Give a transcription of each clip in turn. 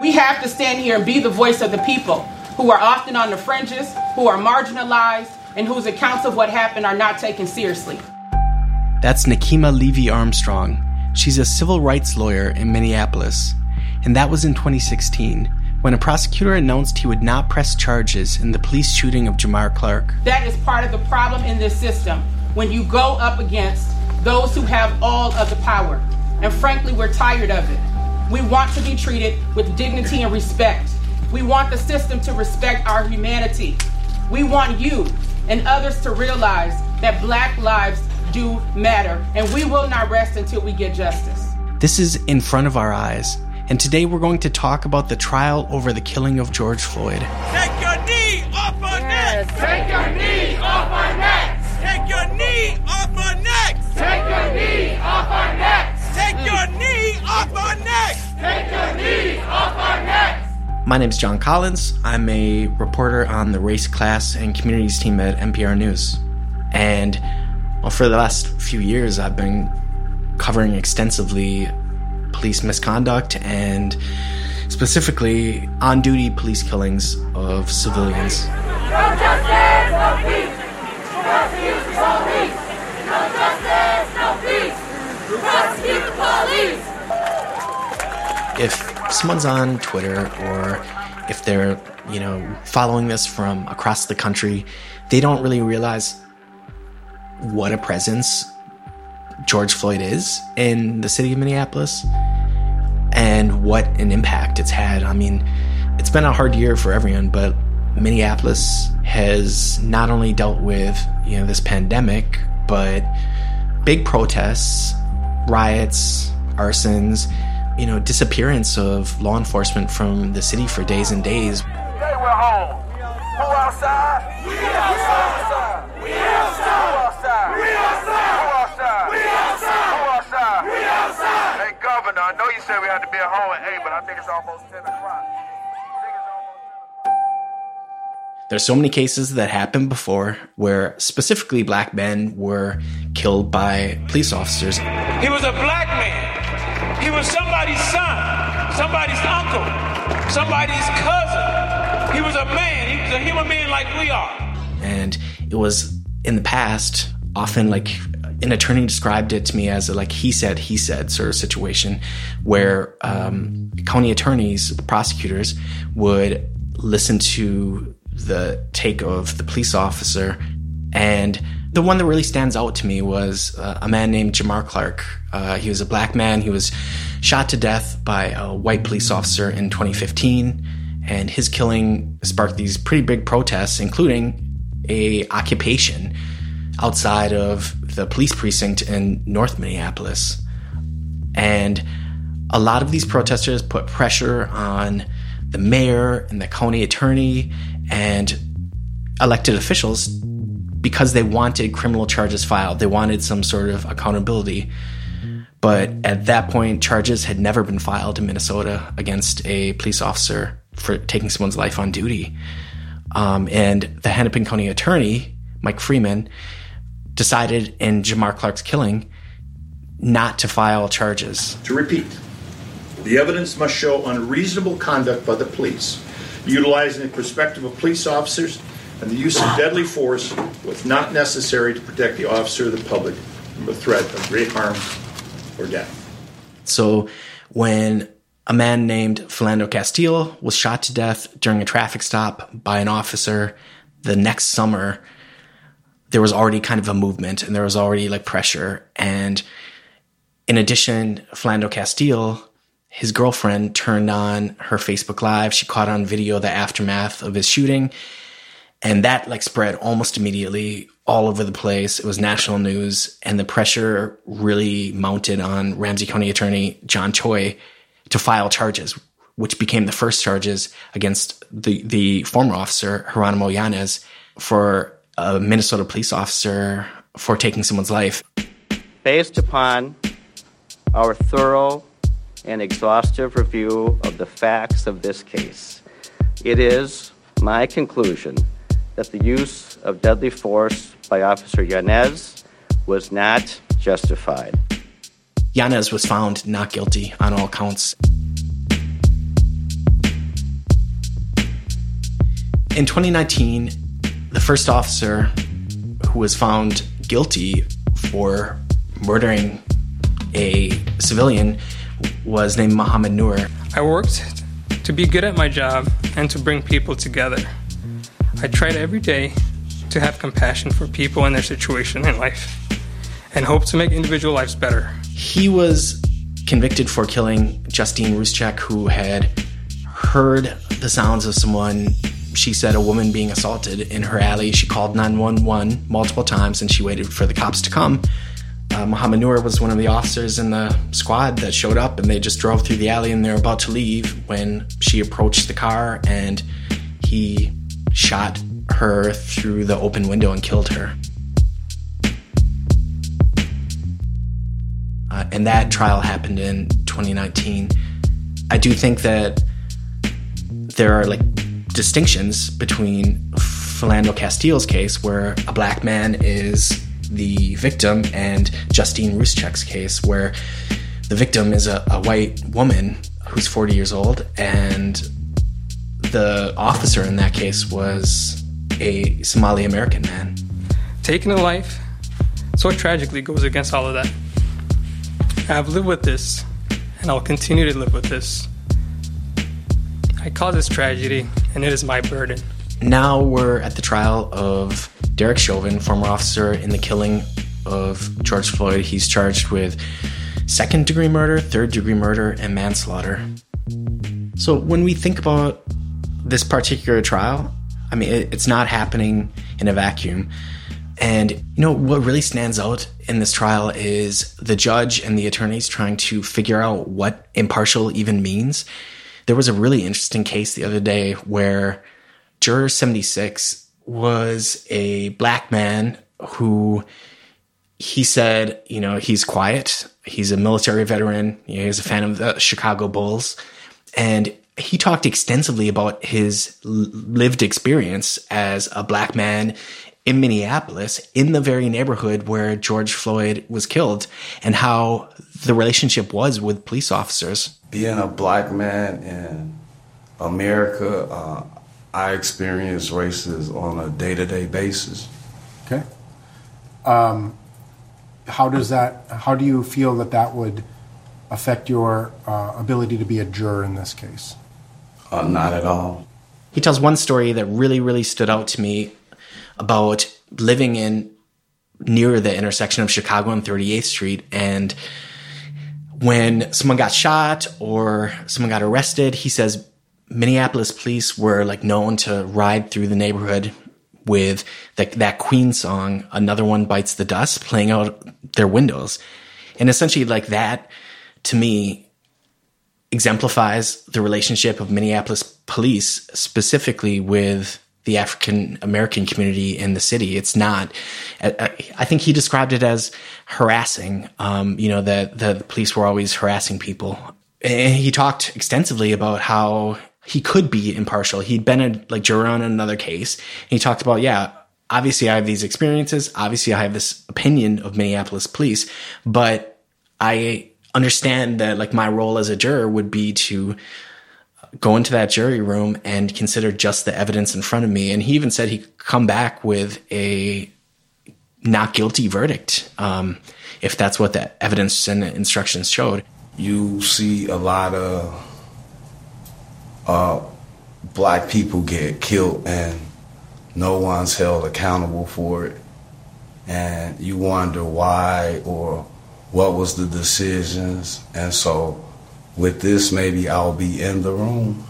We have to stand here and be the voice of the people who are often on the fringes, who are marginalized, and whose accounts of what happened are not taken seriously. That's Nekima Levy Armstrong. She's a civil rights lawyer in Minneapolis. And that was in 2016 when a prosecutor announced he would not press charges in the police shooting of Jamar Clark. That is part of the problem in this system when you go up against those who have all of the power. And frankly, we're tired of it. We want to be treated with dignity and respect. We want the system to respect our humanity. We want you and others to realize that black lives do matter, and we will not rest until we get justice. This is in front of our eyes, and today we're going to talk about the trial over the killing of George Floyd. My name is Jon Collins. I'm a reporter on the race, class, and communities team at MPR News. And well, for the last few years, I've been covering extensively police misconduct and specifically on duty police killings of civilians. No justice, no peace. No justice, no peace. Police. if someone's on Twitter or if they're, you know, following this from across the country, they don't really realize what a presence George Floyd is in the city of Minneapolis and what an impact it's had. I mean, it's been a hard year for everyone, but Minneapolis has not only dealt with, you know, this pandemic, but big protests, riots, arsons, you know, disappearance of law enforcement from the city for days and days. Today we're home. Who outside? We outside. We outside. Who outside? We outside. Who outside? We outside. Who outside? We outside. Hey, Governor, I know you said we had to be at home at 8, but I think it's almost 10 o'clock. I think it's almost 10 o'clock. There's so many cases that happened before where specifically black men were killed by police officers. He was a black man. He was somebody's son, somebody's uncle, somebody's cousin. He was a man. He was a human being like we are. and it was in the past often like an attorney described it to me as a like he said he said sort of situation where um, county attorneys prosecutors would listen to the take of the police officer and the one that really stands out to me was uh, a man named Jamar Clark. Uh, he was a black man. He was shot to death by a white police officer in 2015, and his killing sparked these pretty big protests, including a occupation outside of the police precinct in North Minneapolis. And a lot of these protesters put pressure on the mayor and the county attorney and elected officials because they wanted criminal charges filed. They wanted some sort of accountability. But at that point, charges had never been filed in Minnesota against a police officer for taking someone's life on duty. Um, and the Hennepin County attorney, Mike Freeman, decided in Jamar Clark's killing not to file charges. To repeat, the evidence must show unreasonable conduct by the police, utilizing the perspective of police officers, and the use of deadly force was not necessary to protect the officer or the public from the threat of great harm or death. So when a man named Philando Castile was shot to death during a traffic stop by an officer the next summer, there was already kind of a movement and there was already like pressure. And in addition, Philando Castile, his girlfriend turned on her Facebook Live. She caught on video the aftermath of his shooting. And that like spread almost immediately all over the place. It was national news and the pressure really mounted on Ramsey County Attorney John Choi to file charges, which became the first charges against the, the former officer, Geronimo Yanez, for a Minnesota police officer for taking someone's life. Based upon our thorough and exhaustive review of the facts of this case, it is my conclusion that the use of deadly force by Officer Yanez was not justified. Yanez was found not guilty on all counts. In 2019, the first officer who was found guilty for murdering a civilian was named Mohammed Noor. I worked to be good at my job and to bring people together. I tried every day to have compassion for people and their situation in life and hope to make individual lives better. He was convicted for killing Justine Ruszczyk, who had heard the sounds of someone, she said, a woman being assaulted in her alley. She called 911 multiple times and she waited for the cops to come. Uh, Mohammed Noor was one of the officers in the squad that showed up, and they just drove through the alley and they were about to leave when she approached the car and he shot her through the open window and killed her. Uh, and that trial happened in 2019. I do think that there are like distinctions between Philando Castile's case, where a black man is the victim, and Justine Ruszczyk's case, where the victim is a, a white woman who's 40 years old, and the officer in that case was a Somali American man. Taking a life so tragically goes against all of that. I've lived with this, and I'll continue to live with this. I caused this tragedy, and it is my burden. Now we're at the trial of Derek Chauvin, former officer in the killing of George Floyd. He's charged with second degree murder, third degree murder, and manslaughter. So when we think about this particular trial, I mean, it, it's not happening in a vacuum. And, you know, what really stands out in this trial is the judge and the attorneys trying to figure out what impartial even means. There was a really interesting case the other day where juror 76 was a black man who he said, you know, he's quiet. He's a military veteran. You know, he's a fan of the Chicago Bulls. And he talked extensively about his lived experience as a black man in Minneapolis, in the very neighborhood where George Floyd was killed, and how the relationship was with police officers. Being a black man in America, uh, I experience racism on a day to day basis. Okay. Um, how does that? How do you feel that that would affect your uh, ability to be a juror in this case? Uh, not at all. He tells one story that really, really stood out to me about living in near the intersection of Chicago and 38th Street. And when someone got shot or someone got arrested, he says Minneapolis police were like known to ride through the neighborhood with the, that Queen song, Another One Bites the Dust, playing out their windows. And essentially, like that to me exemplifies the relationship of Minneapolis police specifically with the African American community in the city. It's not. I think he described it as harassing. Um, you know, that the police were always harassing people. And he talked extensively about how he could be impartial. He'd been a like juror on another case. He talked about, yeah, obviously I have these experiences. Obviously I have this opinion of Minneapolis police, but I understand that like my role as a juror would be to go into that jury room and consider just the evidence in front of me. And he even said he could come back with a not guilty verdict um, if that's what the evidence and instructions showed. You see a lot of uh, black people get killed and no one's held accountable for it. And you wonder why or what was the decisions. And so with this, maybe I'll be in the room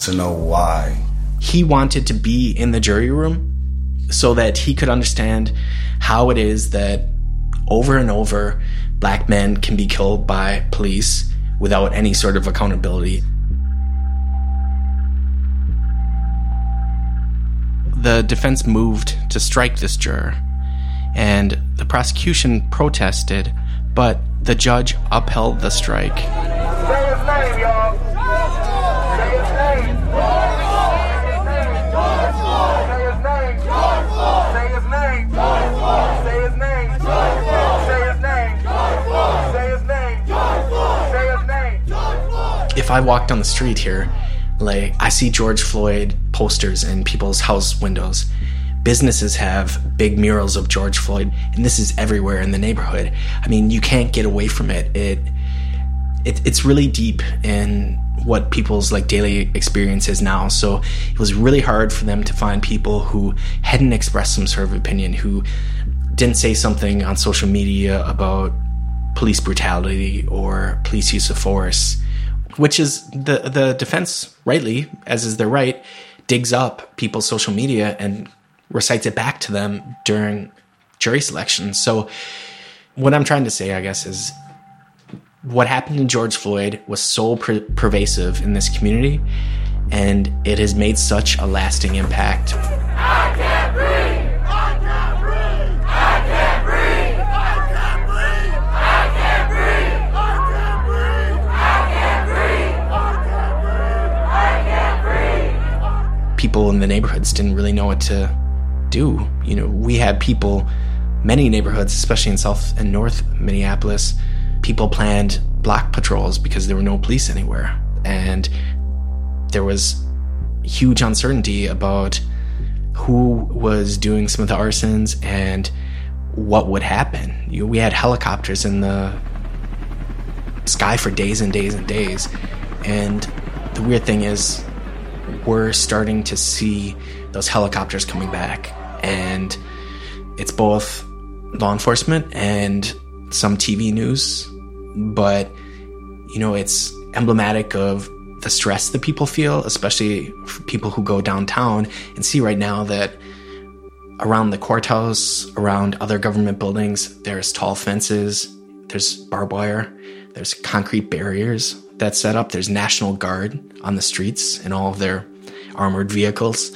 to know why. He wanted to be in the jury room so that he could understand how it is that over and over black men can be killed by police without any sort of accountability. The defense moved to strike this juror, and the prosecution protested, but the judge upheld the strike. If I walk down the street here, like I see George Floyd posters in people's house windows. Businesses have big murals of George Floyd, and this is everywhere in the neighborhood. I mean, you can't get away from it. It, it it's really deep in what people's like daily experience is now. So it was really hard for them to find people who hadn't expressed some sort of opinion, who didn't say something on social media about police brutality or police use of force, which is the the defense rightly, as is their right, digs up people's social media and recites it back to them during jury selection. So what I'm trying to say, I guess, is what happened to George Floyd was so per- pervasive in this community, and it has made such a lasting impact. I can't breathe. I can't breathe. I can't breathe. I can't breathe. I can't breathe. I can't breathe. I can't breathe. People in the neighborhoods didn't really know what to do. You know, we had people, many neighborhoods, especially in South and North Minneapolis, people planned block patrols because there were no police anywhere. And there was huge uncertainty about who was doing some of the arsons and what would happen. You know, we had helicopters in the sky for days and days and days. And the weird thing is, we're starting to see those helicopters coming back. And it's both law enforcement and some TV news, but you know, it's emblematic of the stress that people feel, especially people who go downtown and see right now that around the courthouse, around other government buildings, there's tall fences, there's barbed wire, there's concrete barriers that's set up, there's National Guard on the streets in all of their armored vehicles,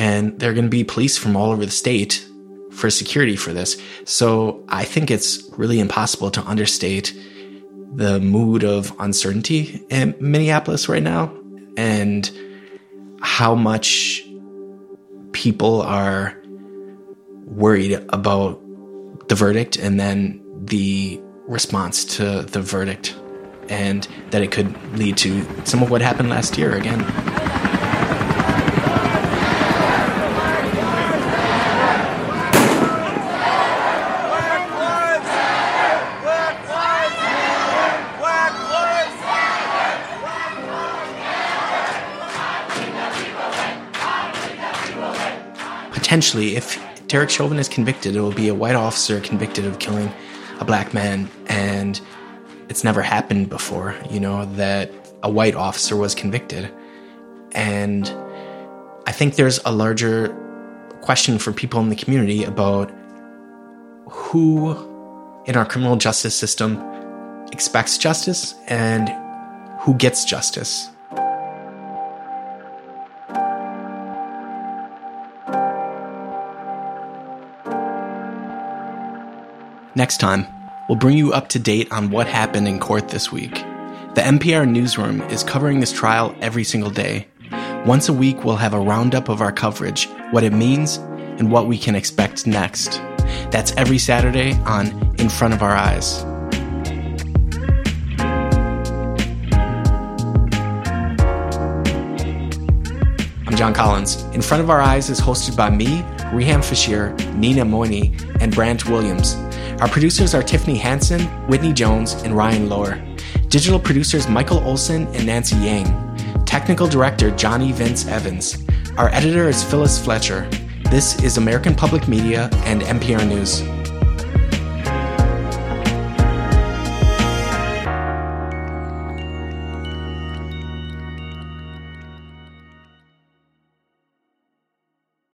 and there are going to be police from all over the state for security for this. So I think it's really impossible to understate the mood of uncertainty in Minneapolis right now and how much people are worried about the verdict and then the response to the verdict and that it could lead to some of what happened last year again. Potentially, if Derek Chauvin is convicted, it will be a white officer convicted of killing a black man. And it's never happened before, you know, that a white officer was convicted. And I think there's a larger question for people in the community about who in our criminal justice system expects justice and who gets justice. Next time, we'll bring you up to date on what happened in court this week. The MPR newsroom is covering this trial every single day. Once a week, we'll have a roundup of our coverage, what it means, and what we can expect next. That's every Saturday on In Front of Our Eyes. I'm Jon Collins. In Front of Our Eyes is hosted by me, Riham Feshir, Nina Moini, and Brandt Williams. Our producers are Tiffany Hansen, Whitney Jones, and Ryan Lohr. Digital producers Michael Olson and Nancy Yang. Technical director Johnny Vince Evans. Our editor is Phyllis Fletcher. This is American Public Media and MPR News.